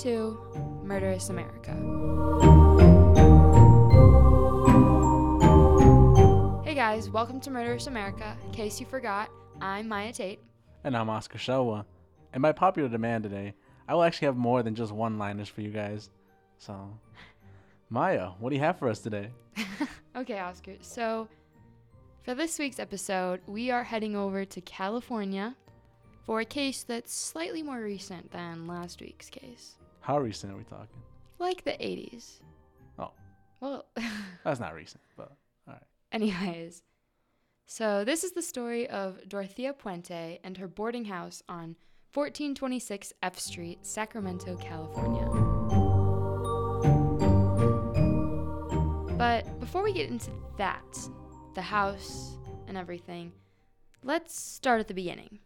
to Murderous America. Hey guys, welcome to Murderous America. In case you forgot, I'm Maya Tate. And I'm Oscar Showa. And by popular demand today, I will actually have more than just one liners for you guys. So, Maya, what do you have for us today? okay, Oscar. So, for this week's episode, we are heading over to California for a case that's slightly more recent than last week's case. How recent are we talking? Like the 80s. Oh. Well, that's not recent, but all right. Anyways, so this is the story of Dorothea Puente and her boarding house on 1426 F Street, Sacramento, California. But before we get into that, the house and everything, let's start at the beginning.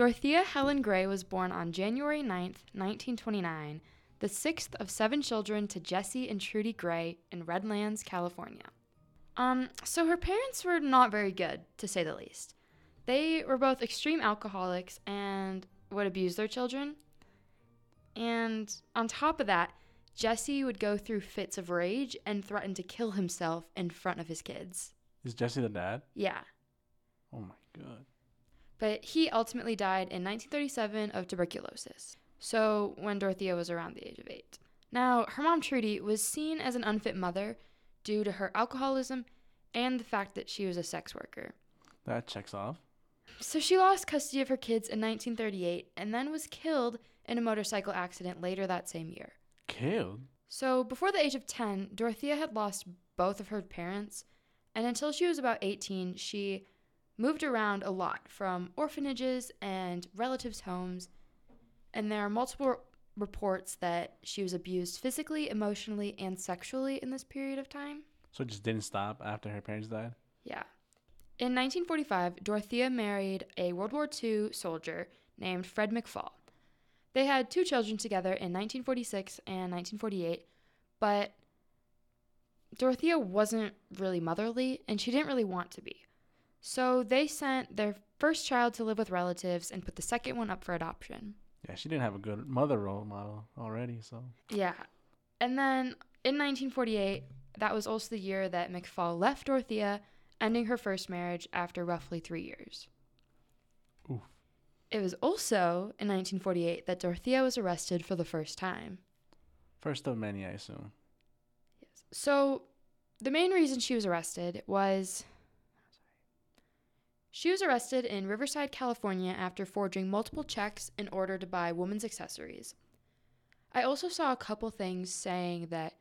Dorothea Helen Gray was born on January 9th, 1929, the sixth of seven children to Jesse and Trudy Gray in Redlands, California. Um, so her parents were not very good, to say the least. They were both extreme alcoholics and would abuse their children. And on top of that, Jesse would go through fits of rage and threaten to kill himself in front of his kids. Is Jesse the dad? Yeah. Oh my god. But he ultimately died in 1937 of tuberculosis. So when Dorothea was around the age of eight. Now, her mom Trudy was seen as an unfit mother due to her alcoholism and the fact that she was a sex worker. That checks off. So she lost custody of her kids in 1938 and then was killed in a motorcycle accident later that same year. Killed? So before the age of 10, Dorothea had lost both of her parents, and until she was about 18, she moved around a lot from orphanages and relatives' homes. And there are multiple reports that she was abused physically, emotionally, and sexually in this period of time. So it just didn't stop after her parents died? Yeah. In 1945, Dorothea married a World War II soldier named Fred McFaul. They had two children together in 1946 and 1948, but Dorothea wasn't really motherly and she didn't really want to be. So they sent their first child to live with relatives and put the second one up for adoption. Yeah, she didn't have a good mother role model already, so. Yeah. And then in 1948, that was also the year that McFaul left Dorothea, ending her first marriage after roughly three years. Oof. It was also in 1948 that Dorothea was arrested for the first time. First of many, I assume. Yes. So, the main reason she was arrested was she was arrested in Riverside, California after forging multiple checks in order to buy women's accessories. I also saw a couple things saying that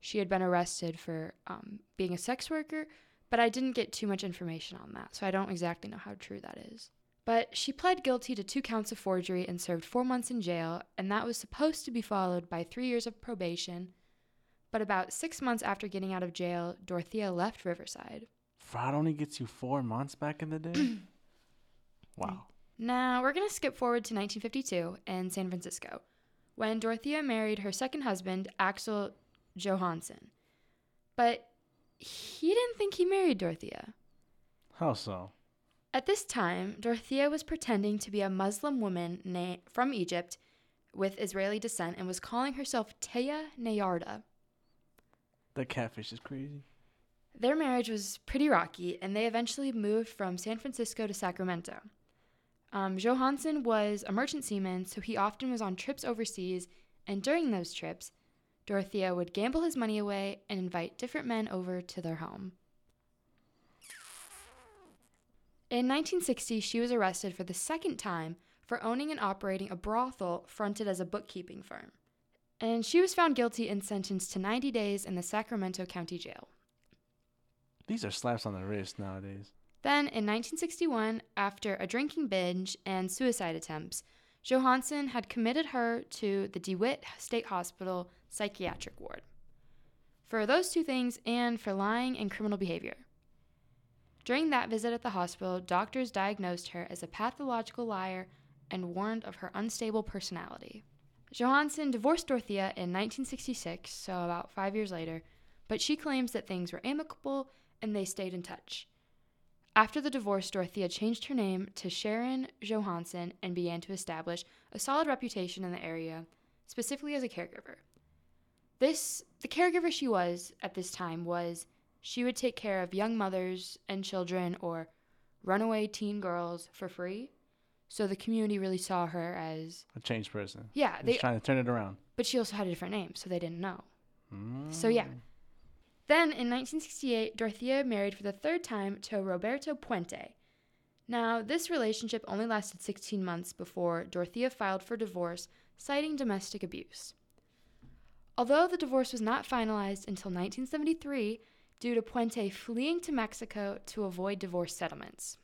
she had been arrested for um, being a sex worker, but I didn't get too much information on that, so I don't exactly know how true that is. But she pled guilty to two counts of forgery and served four months in jail, and that was supposed to be followed by three years of probation. But about six months after getting out of jail, Dorothea left Riverside. Fraud only gets you four months back in the day? wow. Now, we're going to skip forward to 1952 in San Francisco, when Dorothea married her second husband, Axel Johanson. But he didn't think he married Dorothea. How so? At this time, Dorothea was pretending to be a Muslim woman na- from Egypt with Israeli descent and was calling herself Teya Neyaarda. The catfish is crazy. Their marriage was pretty rocky, and they eventually moved from San Francisco to Sacramento. Um, Johanson was a merchant seaman, so he often was on trips overseas, and during those trips, Dorothea would gamble his money away and invite different men over to their home. In 1960, she was arrested for the second time for owning and operating a brothel fronted as a bookkeeping firm. And she was found guilty and sentenced to 90 days in the Sacramento County Jail. These are slaps on the wrist nowadays. Then, in 1961, after a drinking binge and suicide attempts, Johanson had committed her to the DeWitt State Hospital psychiatric ward for those two things and for lying and criminal behavior. During that visit at the hospital, doctors diagnosed her as a pathological liar and warned of her unstable personality. Johanson divorced Dorothea in 1966, so about five years later, but she claims that things were amicable and they stayed in touch. After the divorce, Dorothea changed her name to Sharon Johanson and began to establish a solid reputation in the area, specifically as a caregiver. This the caregiver she was at this time was she would take care of young mothers and children or runaway teen girls for free. So the community really saw her as A changed person. yeah, they trying to turn it around. but she also had a different name, so they didn't know. Mm. So yeah. Then in 1968, Dorothea married for the third time to Roberto Puente. Now, this relationship only lasted 16 months before Dorothea filed for divorce, citing domestic abuse. Although the divorce was not finalized until 1973 due to Puente fleeing to Mexico to avoid divorce settlements.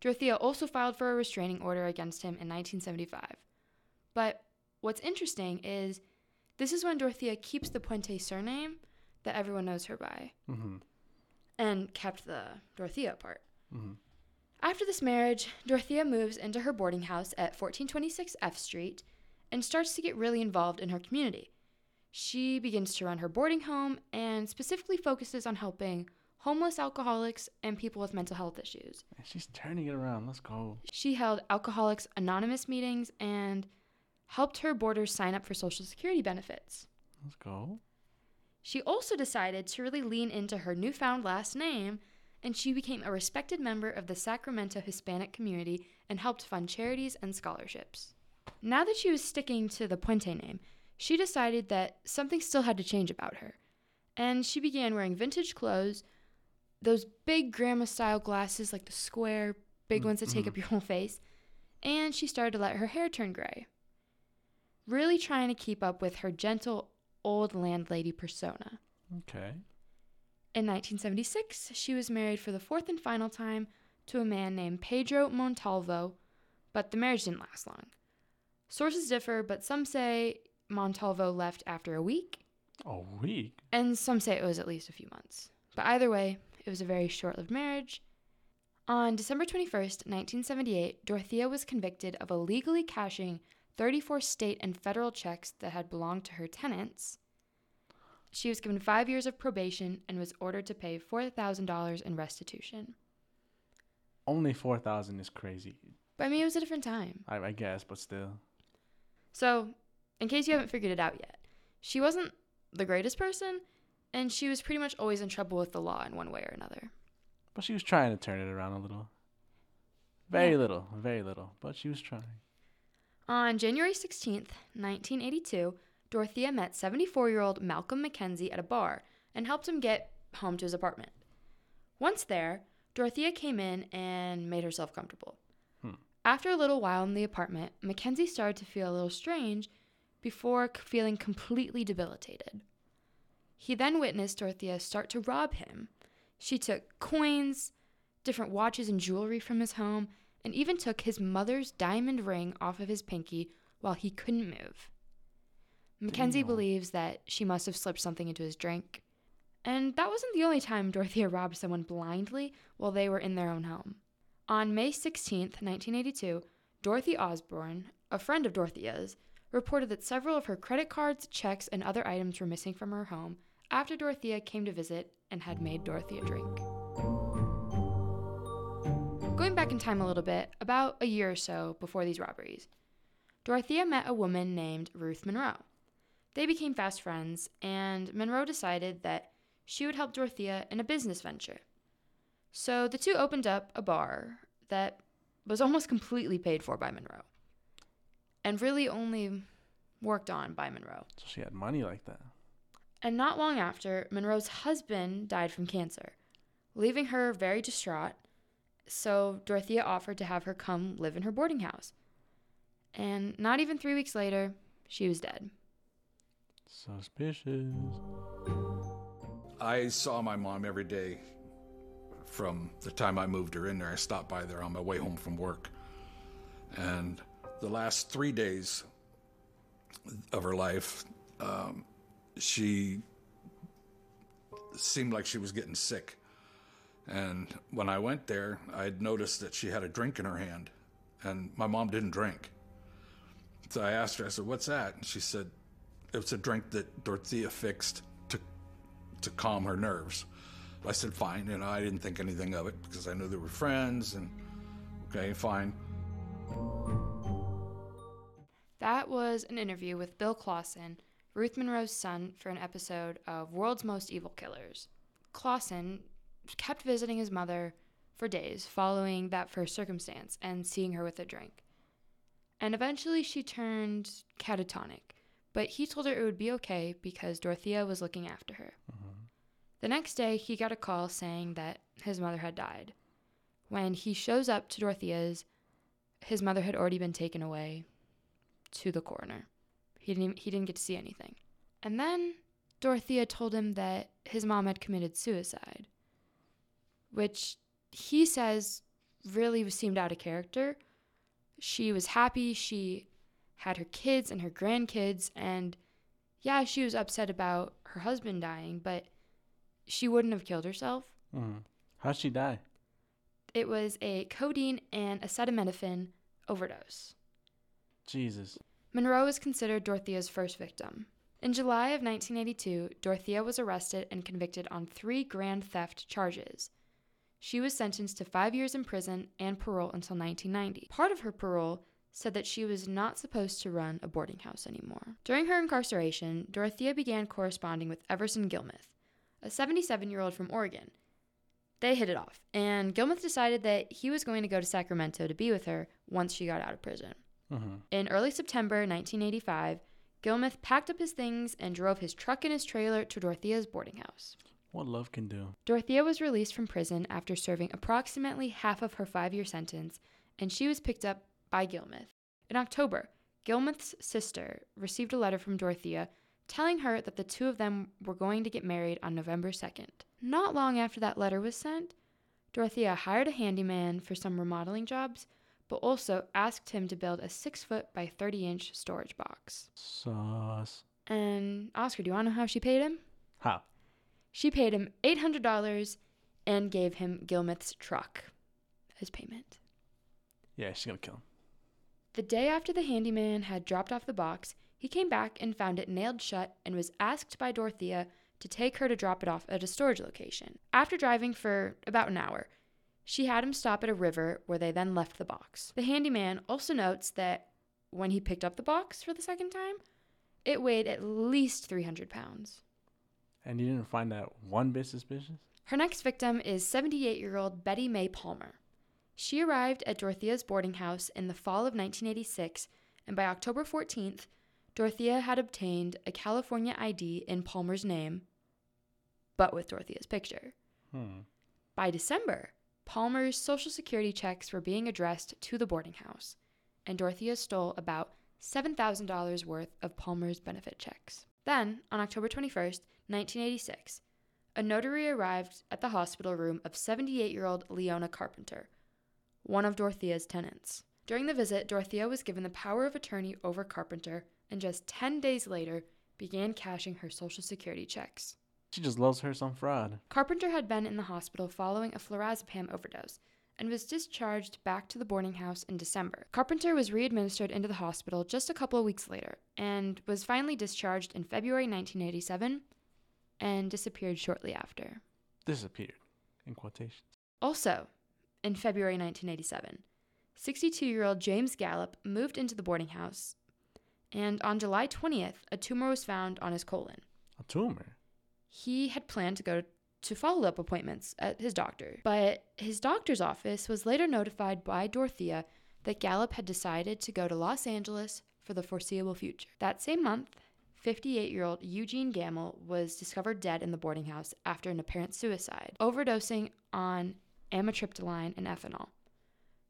Dorothea also filed for a restraining order against him in 1975. But what's interesting is this is when Dorothea keeps the Puente surname that everyone knows her by Mm-hmm. and kept the Dorothea part. Mm-hmm. After this marriage, Dorothea moves into her boarding house at 1426 F Street and starts to get really involved in her community. She begins to run her boarding home and specifically focuses on helping homeless alcoholics and people with mental health issues. She's turning it around. Let's go. She held Alcoholics Anonymous meetings and helped her boarders sign up for Social Security benefits. Let's go. She also decided to really lean into her newfound last name, and she became a respected member of the Sacramento Hispanic community and helped fund charities and scholarships. Now that she was sticking to the Puente name, she decided that something still had to change about her. And she began wearing vintage clothes, those big grandma style glasses, like the square, big Mm, ones that take up your whole face, and she started to let her hair turn gray. Really trying to keep up with her gentle old landlady persona. Okay. In 1976, she was married for the fourth and final time to a man named Pedro Montalvo, but the marriage didn't last long. Sources differ, but some say Montalvo left after a week, A week. and some say it was at least a few months. But either way, it was a very short lived marriage. On December 21st, 1978, Dorothea was convicted of illegally cashing 34 state and federal checks that had belonged to her tenants. She was given five years of probation and was ordered to pay $4,000 in restitution. Only four thousand is crazy. But I mean, it was a different time. I, I guess, but still. So, in case you haven't figured it out yet, she wasn't the greatest person, and she was pretty much always in trouble with the law in one way or another. But she was trying to turn it around a little. Very Yeah. little, very little, but she was trying. On January 16th, 1982, Dorothea met 74 year old Malcolm McKenzie at a bar and helped him get home to his apartment. Once there, Dorothea came in and made herself comfortable. Hmm. After a little while in the apartment, McKenzie started to feel a little strange before feeling completely debilitated. He then witnessed Dorothea start to rob him. She took coins, different watches and jewelry from his home, and even took his mother's diamond ring off of his pinky while he couldn't move. McKenzie Damn. believes that she must have slipped something into his drink. And that wasn't the only time Dorothea robbed someone blindly while they were in their own home. On May 16th, 1982, Dorothy Osborne, a friend of Dorothea's, reported that several of her credit cards, checks, and other items were missing from her home after Dorothea came to visit and had made Dorothy a drink. Going back in time a little bit, about a year or so before these robberies, Dorothea met a woman named Ruth Monroe. They became fast friends, and Monroe decided that she would help Dorothea in a business venture. So the two opened up a bar that was almost completely paid for by Monroe and really only worked on by Monroe. So she had money like that. And not long after, Monroe's husband died from cancer, leaving her very distraught. So Dorothea offered to have her come live in her boarding house. And not even three weeks later, she was dead. Suspicious. I saw my mom every day from the time I moved her in there. I stopped by there on my way home from work. And the last three days of her life, um, she seemed like she was getting sick. And when I went there, I'd noticed that she had a drink in her hand, and my mom didn't drink. So I asked her, I said, What's that? And she said, It was a drink that Dorothea fixed to to calm her nerves. I said, fine. You know, I didn't think anything of it because I knew they were friends and, okay, fine. That was an interview with Bill Clausen, Ruth Monroe's son, for an episode of World's Most Evil Killers. Clausen kept visiting his mother for days following that first circumstance and seeing her with a drink. And eventually she turned catatonic, but he told her it would be okay because Dorothea was looking after her. The next day, he got a call saying that his mother had died. When he shows up to Dorothea's, his mother had already been taken away to the coroner. He didn't even, he didn't get to see anything. And then Dorothea told him that his mom had committed suicide, which he says really seemed out of character. She was happy, she had her kids and her grandkids, and yeah, she was upset about her husband dying, but she wouldn't have killed herself. Mm. How'd she die? It was a codeine and acetaminophen overdose. Jesus. Monroe is considered Dorothea's first victim. In July of 1982, Dorothea was arrested and convicted on three grand theft charges. She was sentenced to five years in prison and parole until 1990. Part of her parole said that she was not supposed to run a boarding house anymore. During her incarceration, Dorothea began corresponding with Everson Gilmith, a 77 year old from Oregon. They hit it off, and Gilmith decided that he was going to go to Sacramento to be with her once she got out of prison. Mm-hmm. In early September 1985, Gilmith packed up his things and drove his truck and his trailer to Dorothea's boarding house. What love can do. Dorothea was released from prison after serving approximately half of her five year sentence, and she was picked up by Gilmith. In October, Gilmith's sister received a letter from Dorothea telling her that the two of them were going to get married on November 2nd. Not long after that letter was sent, Dorothea hired a handyman for some remodeling jobs, but also asked him to build a 6 foot by 30 inch storage box. Sauce. And Oscar, do you want to know how she paid him? How? She paid him $800 and gave him Gilmith's truck as payment. Yeah, she's gonna kill him. The day after the handyman had dropped off the box, he came back and found it nailed shut and was asked by Dorothea to take her to drop it off at a storage location. After driving for about an hour, she had him stop at a river where they then left the box. The handyman also notes that when he picked up the box for the second time, it weighed at least 300 pounds. And you didn't find that one bit suspicious? Her next victim is 78 year old Betty Mae Palmer. She arrived at Dorothea's boarding house in the fall of 1986, and by October 14th, Dorothea had obtained a California ID in Palmer's name, but with Dorothea's picture. Hmm. By December, Palmer's social security checks were being addressed to the boarding house, and Dorothea stole about $7,000 worth of Palmer's benefit checks. Then, on October 21st, 1986, a notary arrived at the hospital room of 78 year old Leona Carpenter, one of Dorothea's tenants. During the visit, Dorothea was given the power of attorney over Carpenter and just 10 days later began cashing her social security checks. She just loves her some fraud. Carpenter had been in the hospital following a flurazepam overdose and was discharged back to the boarding house in December. Carpenter was readministered into the hospital just a couple of weeks later and was finally discharged in February 1987 and disappeared shortly after. Disappeared. In quotations. Also, in February 1987, 62 year old James Gallop moved into the boarding house, and on July 20th, a tumor was found on his colon. A tumor. He had planned to go to follow up appointments at his doctor, but his doctor's office was later notified by Dorothea that Gallop had decided to go to Los Angeles for the foreseeable future. That same month, 58 year old Eugene Gamble was discovered dead in the boarding house after an apparent suicide, overdosing on amitriptyline and ethanol.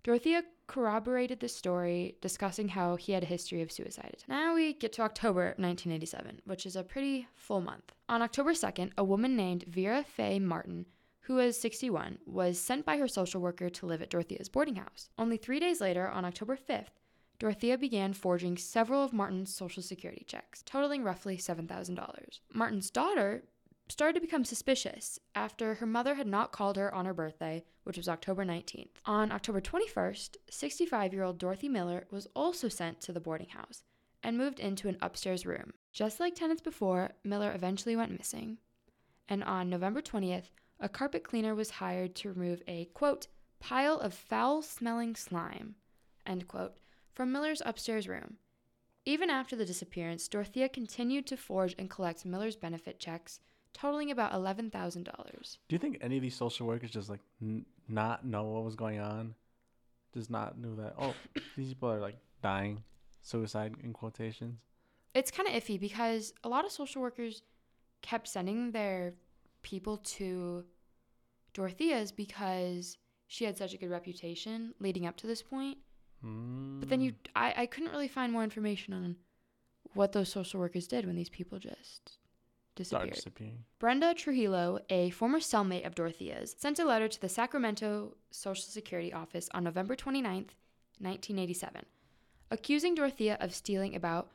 Dorothea corroborated this story, discussing how he had a history of suicide. Now we get to October 1987, which is a pretty full month. On October 2nd, a woman named Vera Faye Martin, who was 61, was sent by her social worker to live at Dorothea's boarding house. Only three days later, on October 5th, Dorothea began forging several of Martin's social security checks, totaling roughly $7,000. Martin's daughter started to become suspicious after her mother had not called her on her birthday, which was October 19th. On October 21st, 65 year old Dorothy Miller was also sent to the boarding house and moved into an upstairs room. Just like tenants before, Miller eventually went missing. And on November 20th, a carpet cleaner was hired to remove a, quote, pile of foul smelling slime, end quote, from Miller's upstairs room. Even after the disappearance, Dorothea continued to forge and collect Miller's benefit checks, totaling about $11,000. Do you think any of these social workers just like n- not know what was going on? Just not knew that. Oh, these people are like dying, suicide in quotations. It's kind of iffy because a lot of social workers kept sending their people to Dorothea's because she had such a good reputation leading up to this point. Mm. But then you, I, I couldn't really find more information on what those social workers did when these people just disappeared. Brenda Trujillo, a former cellmate of Dorothea's, sent a letter to the Sacramento Social Security office on November 29th, 1987, accusing Dorothea of stealing about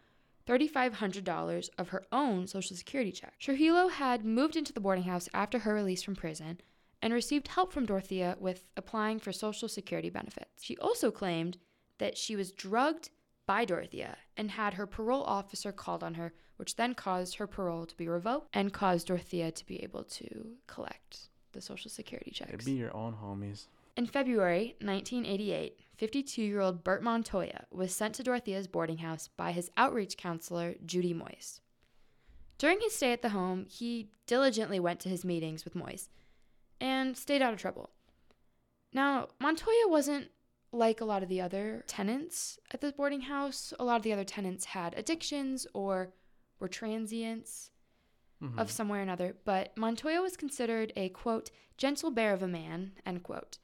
$3,500 of her own Social Security check. Trujillo had moved into the boarding house after her release from prison and received help from Dorothea with applying for Social Security benefits. She also claimed that she was drugged by Dorothea and had her parole officer called on her, which then caused her parole to be revoked and caused Dorothea to be able to collect the Social Security It'd checks. be your own homies. In February 1988, 52 year old Bert Montoya was sent to Dorothea's boarding house by his outreach counselor, Judy Moise. During his stay at the home, he diligently went to his meetings with Moise and stayed out of trouble. Now, Montoya wasn't like a lot of the other tenants at the boarding house. A lot of the other tenants had addictions or were transients Mhm. of some way or another, but Montoya was considered a quote, gentle bear of a man, end quote.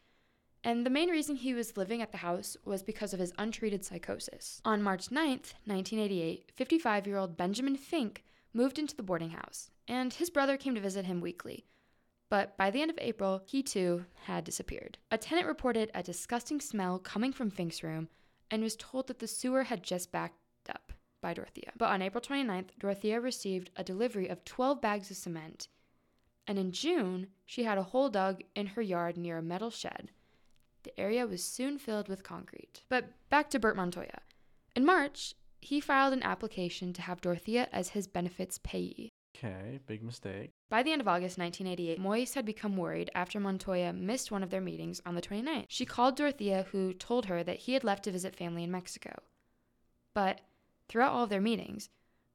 And the main reason he was living at the house was because of his untreated psychosis. On March 9th, 1988, 55 year old Benjamin Fink moved into the boarding house, and his brother came to visit him weekly. But by the end of April, he too had disappeared. A tenant reported a disgusting smell coming from Fink's room and was told that the sewer had just backed up by Dorothea. But on April 29th, Dorothea received a delivery of 12 bags of cement. And in June, she had a hole dug in her yard near a metal shed. The area was soon filled with concrete. But back to Bert Montoya. In March, he filed an application to have Dorothea as his benefits payee. Okay, big mistake. By the end of August 1988, Moise had become worried after Montoya missed one of their meetings on the 29th. She called Dorothea, who told her that he had left to visit family in Mexico. But throughout all of their meetings,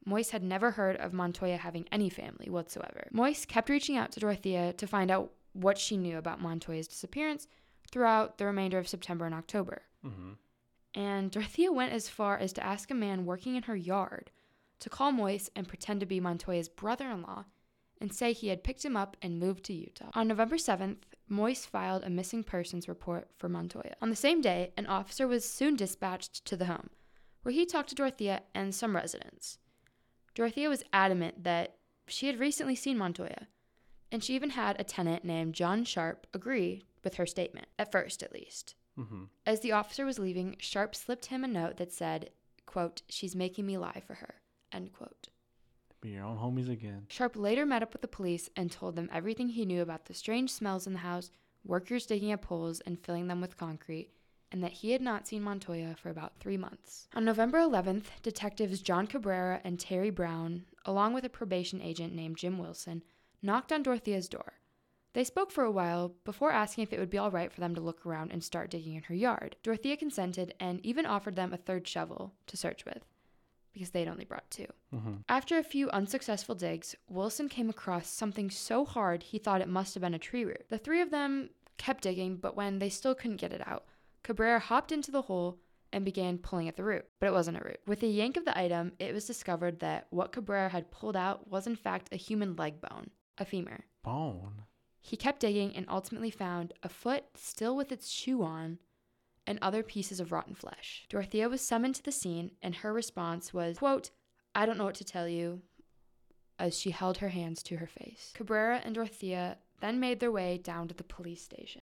Moise had never heard of Montoya having any family whatsoever. Moise kept reaching out to Dorothea to find out what she knew about Montoya's disappearance throughout the remainder of September and October. Mm-hmm. And Dorothea went as far as to ask a man working in her yard to call Moise and pretend to be Montoya's brother in law and say he had picked him up and moved to Utah. On November 7th, Moise filed a missing persons report for Montoya. On the same day, an officer was soon dispatched to the home, where he talked to Dorothea and some residents. Dorothea was adamant that she had recently seen Montoya, and she even had a tenant named John Sharp agree with her statement, at first at least. Mm-hmm. As the officer was leaving, Sharp slipped him a note that said, quote, She's making me lie for her, end quote. Be your own homies again. Sharp later met up with the police and told them everything he knew about the strange smells in the house, workers digging up holes and filling them with concrete, and that he had not seen Montoya for about three months. On November 11th, detectives John Cabrera and Terry Brown, along with a probation agent named Jim Wilson, knocked on Dorothea's door. They spoke for a while before asking if it would be all right for them to look around and start digging in her yard. Dorothea consented and even offered them a third shovel to search with, because they'd only brought two. Mm-hmm. After a few unsuccessful digs, Wilson came across something so hard he thought it must have been a tree root. The three of them kept digging, but when they still couldn't get it out, Cabrera hopped into the hole and began pulling at the root, but it wasn't a root. With a yank of the item, it was discovered that what Cabrera had pulled out was in fact a human leg bone, a femur. Bone. He kept digging and ultimately found a foot still with its shoe on and other pieces of rotten flesh. Dorothea was summoned to the scene and her response was, quote, I don't know what to tell you, as she held her hands to her face. Cabrera and Dorothea then made their way down to the police station.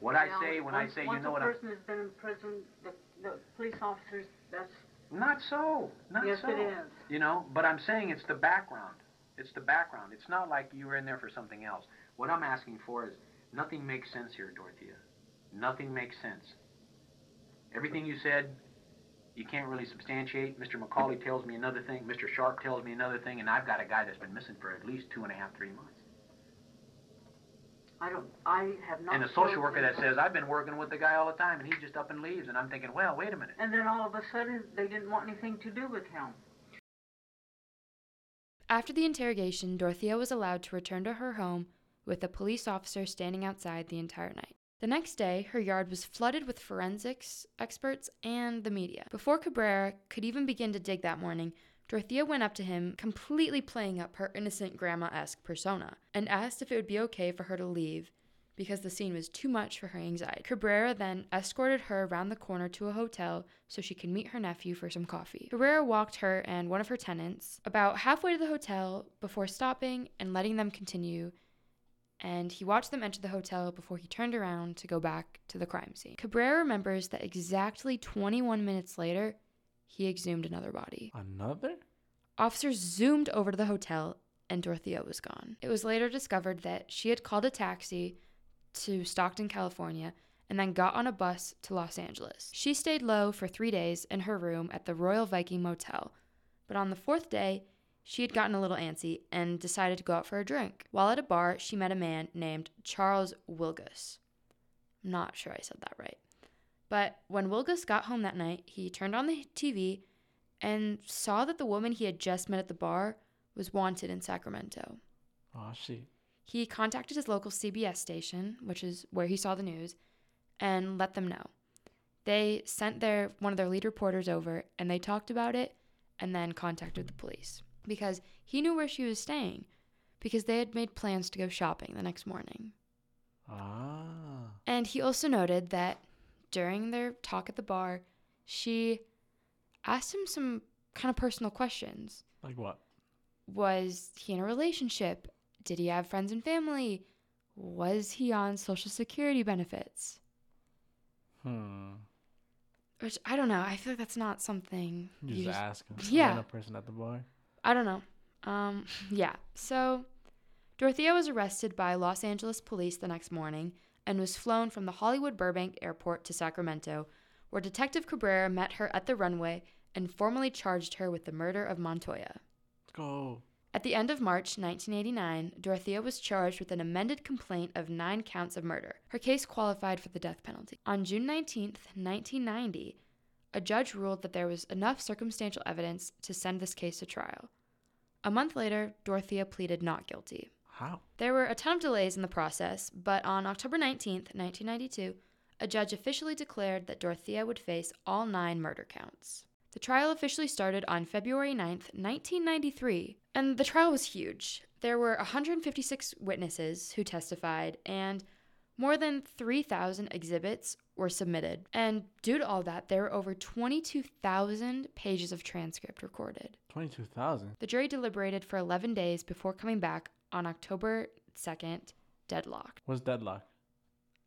What I Now, say when I say, you know what I'm... person has been in prison, the, the police officers, that's, Not so. Not yes, so. it is. You know, but I'm saying it's the background. It's the background. It's not like you were in there for something else. What I'm asking for is nothing makes sense here, Dorothea. Nothing makes sense. Everything you said, you can't really substantiate. Mr. McCauley tells me another thing. Mr. Sharp tells me another thing, and I've got a guy that's been missing for at least two and a half, three months. I don't, I have not. And a social worker that says, I've been working with the guy all the time and he just up and leaves. And I'm thinking, well, wait a minute. And then all of a sudden, they didn't want anything to do with him. After the interrogation, Dorothea was allowed to return to her home with a police officer standing outside the entire night. The next day, her yard was flooded with forensics experts and the media. Before Cabrera could even begin to dig that morning, Dorothea went up to him, completely playing up her innocent grandma esque persona, and asked if it would be okay for her to leave because the scene was too much for her anxiety. Cabrera then escorted her around the corner to a hotel so she could meet her nephew for some coffee. Cabrera walked her and one of her tenants about halfway to the hotel before stopping and letting them continue, and he watched them enter the hotel before he turned around to go back to the crime scene. Cabrera remembers that exactly 21 minutes later, he exhumed another body. Another? Officers zoomed over to the hotel and Dorothea was gone. It was later discovered that she had called a taxi to Stockton, California, and then got on a bus to Los Angeles. She stayed low for three days in her room at the Royal Viking Motel, but on the fourth day, she had gotten a little antsy and decided to go out for a drink. While at a bar, she met a man named Charles Willgues. I'm not sure I said that right. But when Willgues got home that night, he turned on the TV and saw that the woman he had just met at the bar was wanted in Sacramento. Oh shit. He contacted his local CBS station, which is where he saw the news, and let them know. They sent their one of their lead reporters over and they talked about it and then contacted the police because he knew where she was staying because they had made plans to go shopping the next morning. Ah. And he also noted that during their talk at the bar, she asked him some kind of personal questions. Like what? Was he in a relationship? Did he have friends and family? Was he on social security benefits? Hmm. Which I don't know. I feel like that's not something You you just just- ask a Yeah. random person at the bar. I don't know. Um, yeah. So Dorothea was arrested by Los Angeles police the next morning and was flown from the Hollywood Burbank airport to Sacramento, where Detective Cabrera met her at the runway and formally charged her with the murder of Montoya. Let's go. At the end of March 1989, Dorothea was charged with an amended complaint of nine counts of murder. Her case qualified for the death penalty. On June 19, 1990, a judge ruled that there was enough circumstantial evidence to send this case to trial. A month later, Dorothea pleaded not guilty. How? There were a ton of delays in the process, but on October 19, 1992, a judge officially declared that Dorothea would face all nine murder counts. The trial officially started on February 9th, 1993, and the trial was huge. There were 156 witnesses who testified, and more than 3,000 exhibits were submitted. And due to all that, there were over 22,000 pages of transcript recorded. Twenty-two thousand. The jury deliberated for 11 days before coming back on October 2nd, deadlocked. What's deadlock?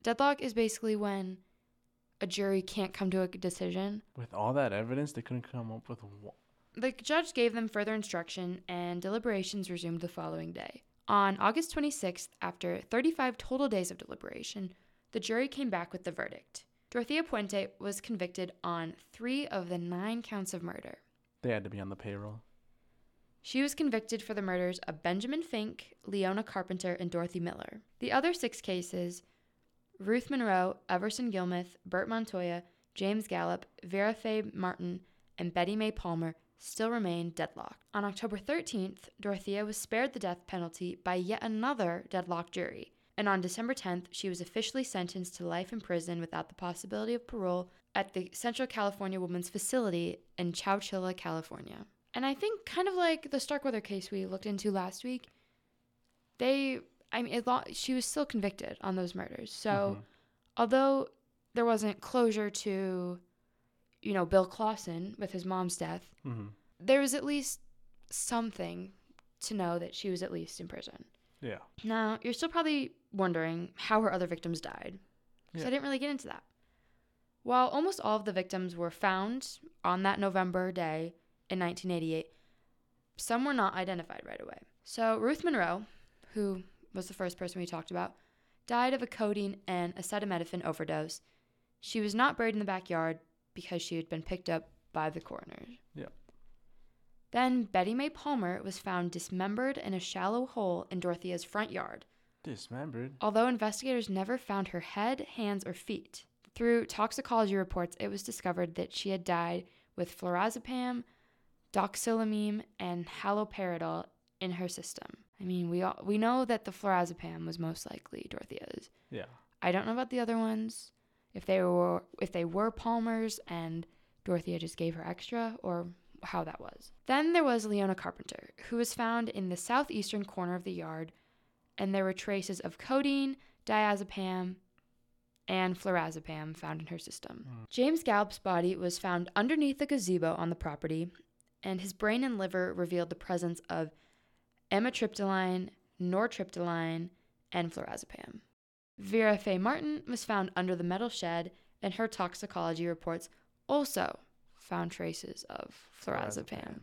Deadlock is basically when a jury can't come to a decision. With all that evidence, they couldn't come up with one. The judge gave them further instruction, and deliberations resumed the following day. On August 26th, after 35 total days of deliberation, the jury came back with the verdict. Dorothea Puente was convicted on three of the nine counts of murder. They had to be on the payroll. She was convicted for the murders of Benjamin Fink, Leona Carpenter, and Dorothy Miller. The other six cases Ruth Monroe, Everson Gilmith, Bert Montoya, James Gallop, Vera Faye Martin, and Betty Mae Palmer still remain deadlocked. On October 13th, Dorothea was spared the death penalty by yet another deadlocked jury. And on December 10th, she was officially sentenced to life in prison without the possibility of parole at the Central California Women's Facility in Chowchilla, California. And I think, kind of like the Starkweather case we looked into last week, they, I mean, it, lo- she was still convicted on those murders. So, Mhm. although there wasn't closure to, you know, Bill Clausen with his mom's death, Mm-hmm. there was at least something to know that she was at least in prison. Yeah. Now, you're still probably wondering how her other victims died. Because Yeah. I didn't really get into that. While almost all of the victims were found on that November day in 1988, some were not identified right away. So, Ruth Monroe, who was the first person we talked about, died of a codeine and acetaminophen overdose. She was not buried in the backyard because she had been picked up by the coroner. Yeah. Then Betty Mae Palmer was found dismembered in a shallow hole in Dorothea's front yard. Dismembered. although investigators never found her head, hands, or feet. Through toxicology reports, it was discovered that she had died with flurazepam, doxylamine, and haloperidol in her system. I mean, we all, we know that the flurazepam was most likely Dorothea's. Yeah. I don't know about the other ones. If they were if they were Palmer's and Dorothea just gave her extra or how that was. Then there was Leona Carpenter, who was found in the southeastern corner of the yard, and there were traces of codeine, diazepam, and flurazepam found in her system. Hmm. James Galp's body was found underneath the gazebo on the property, and his brain and liver revealed the presence of amitriptyline, nortriptyline, and flurazepam. Vera Faye Martin was found under the metal shed, and her toxicology reports also found traces of flurazepam.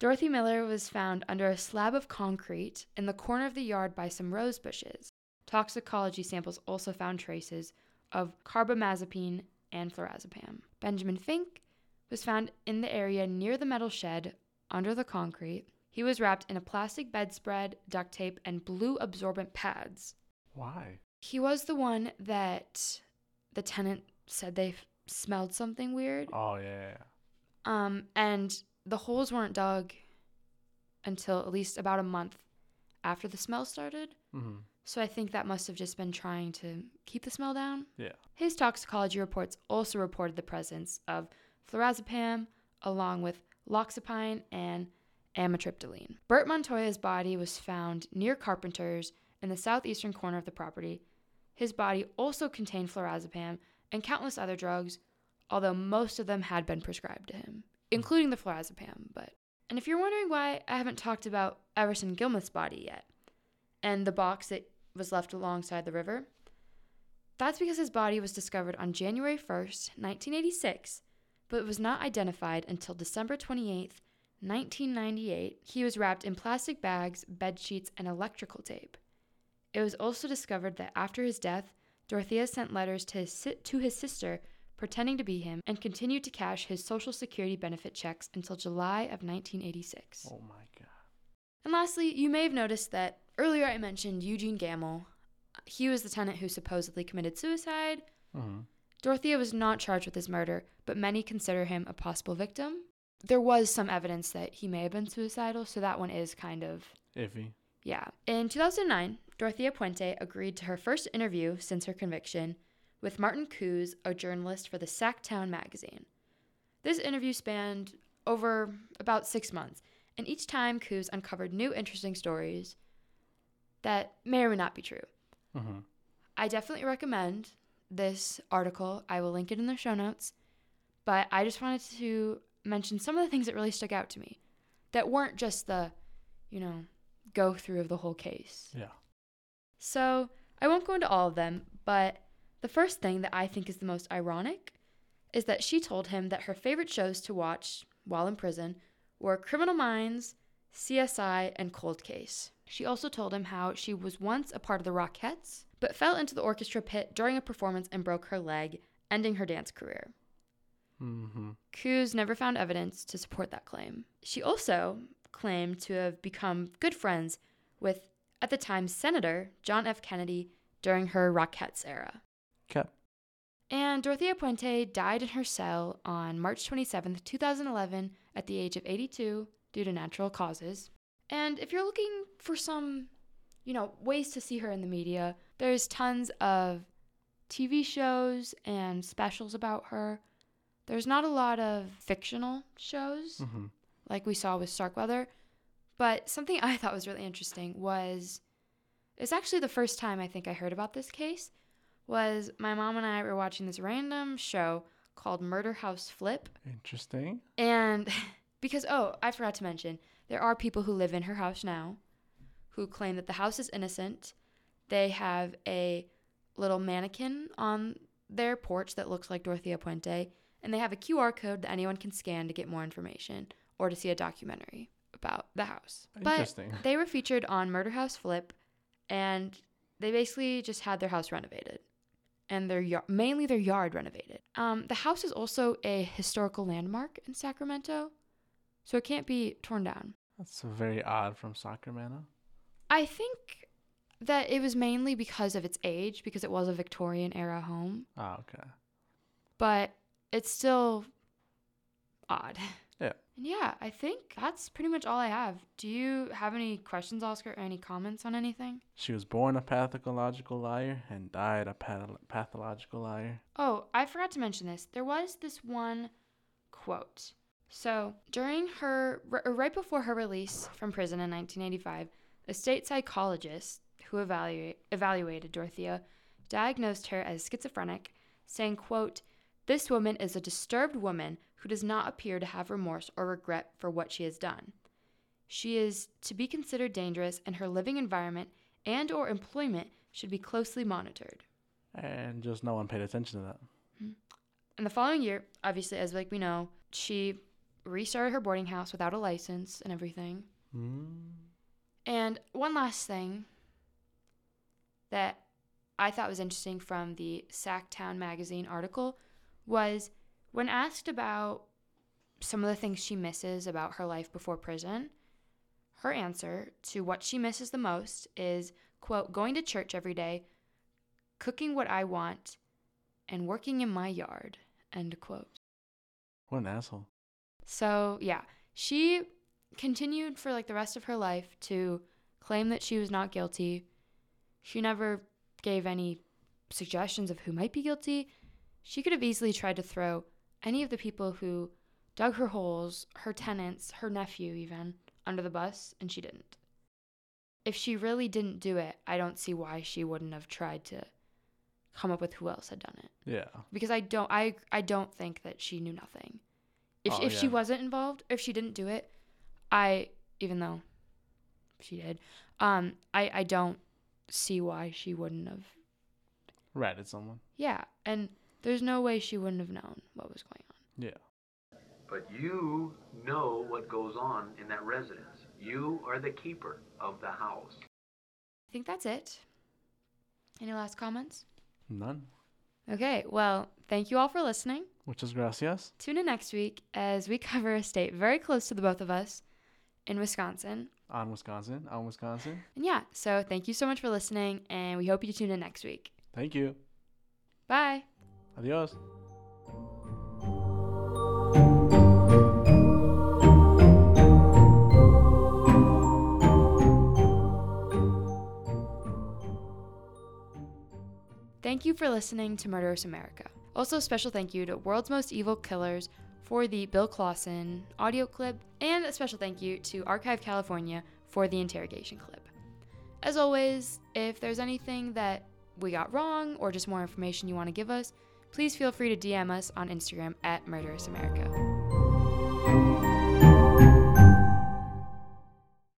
Dorothy Miller was found under a slab of concrete in the corner of the yard by some rose bushes. Toxicology samples also found traces of carbamazepine and flurazepam. Benjamin Fink was found in the area near the metal shed under the concrete. He was wrapped in a plastic bedspread, duct tape, and blue absorbent pads. Why? He was the one that the tenant said they smelled something weird. Oh yeah. Um, and the holes weren't dug until at least about a month after the smell started. Mm-hmm. So I think that must have just been trying to keep the smell down. Yeah. His toxicology reports also reported the presence of flurazepam along with loxapine and amitriptyline. Bert Montoya's body was found near Carpenter's in the southeastern corner of the property. His body also contained flurazepam and countless other drugs, although most of them had been prescribed to him, including the flurazepam. But and if you're wondering why I haven't talked about Everson Gilmuth's body yet, and the box that was left alongside the river, that's because his body was discovered on January 1st, 1986, but was not identified until December 28th, 1998. He was wrapped in plastic bags, bed sheets, and electrical tape. It was also discovered that after his death, Dorothea sent letters to his, si- to his sister pretending to be him and continued to cash his Social Security benefit checks until July of 1986. Oh my god. And lastly, you may have noticed that earlier I mentioned Eugene Gamble. He was the tenant who supposedly committed suicide. Mm-hmm. Dorothea was not charged with his murder, but many consider him a possible victim. There was some evidence that he may have been suicidal, so that one is kind of, Iffy. yeah. In 2009, Dorothea Puente agreed to her first interview since her conviction with Martin Kuz, a journalist for the Sactown magazine. This interview spanned over about six months, and each time Kuz uncovered new interesting stories that may or may not be true. Mm-hmm. I definitely recommend this article. I will link it in the show notes. But I just wanted to mention some of the things that really stuck out to me that weren't just the, you know, go through of the whole case. Yeah. So I won't go into all of them, but the first thing that I think is the most ironic is that she told him that her favorite shows to watch while in prison were Criminal Minds, CSI, and Cold Case. She also told him how she was once a part of the Rockettes, but fell into the orchestra pit during a performance and broke her leg, ending her dance career. Mm-hmm. Kuz never found evidence to support that claim. She also claimed to have become good friends with, at the time, Senator John F. Kennedy during her Rockettes era. Cap. And Dorothea Puente died in her cell on March 27, 2011, at the age of 82 due to natural causes. And if you're looking for some, you know, ways to see her in the media, there's tons of TV shows and specials about her. There's not a lot of fictional shows Mm-hmm. like we saw with Starkweather, but something I thought was really interesting was it's actually the first time I think I heard about this case was my mom and I were watching this random show called Murder House Flip Interesting. and because oh, I forgot to mention, there are people who live in her house now who claim that the house is innocent. They have a little mannequin on their porch that looks like Dorothea Puente, and they have a QR code that anyone can scan to get more information or to see a documentary about the house. Interesting. But they were featured on Murder House Flip, and they basically just had their house renovated and their yard, mainly their yard renovated. Um, the house is also a historical landmark in Sacramento, so it can't be torn down. That's very odd from Sacramento. I think that it was mainly because of its age, because it was a Victorian era home, Oh, okay. but it's still odd. Yeah. And yeah, I think that's pretty much all I have. Do you have any questions, Oscar, or any comments on anything? She was born a pathological liar and died a path- pathological liar. Oh, I forgot to mention this. There was this one quote. So, during her, r- right before her release from prison in 1985, a state psychologist who evaluate, evaluated Dorothea diagnosed her as schizophrenic, saying, quote, This woman is a disturbed woman who does not appear to have remorse or regret for what she has done. She is to be considered dangerous and her living environment and or employment should be closely monitored. And just no one paid attention to that. In the following year, obviously, as like we know, she restarted her boarding house without a license and everything. Mm. And one last thing that I thought was interesting from the Sactown magazine article was when asked about some of the things she misses about her life before prison, her answer to what she misses the most is quote going to church every day, cooking what I want, and working in my yard. End quote. What an asshole. So, yeah, she continued for like the rest of her life to claim that she was not guilty. She never gave any suggestions of who might be guilty. She could have easily tried to throw any of the people who dug her holes, her tenants, her nephew even, under the bus, and she didn't. If she really didn't do it, I don't see why she wouldn't have tried to come up with who else had done it Yeah. because I don't I I don't think that she knew nothing. If Oh, if she wasn't involved, if she didn't do it, I even though she did, um, I I don't see why she wouldn't have. Ratted someone. Yeah, and there's no way she wouldn't have known what was going on. Yeah. But you know what goes on in that residence. You are the keeper of the house. I think that's it. Any last comments? None. Okay, well, thank you all for listening. Muchas gracias. Tune in next week as we cover a state very close to the both of us in Wisconsin. On Wisconsin. On Wisconsin. And yeah, so thank you so much for listening, and we hope you tune in next week. Thank you. Bye. Adios. Thank you for listening to Murderous America. Also, special thank you to World's Most Evil Killers for the Bill Clausen audio clip, and a special thank you to Archive California for the interrogation clip. As always, if there's anything that we got wrong or just more information you want to give us, please feel free to DM us on Instagram at Murderous America.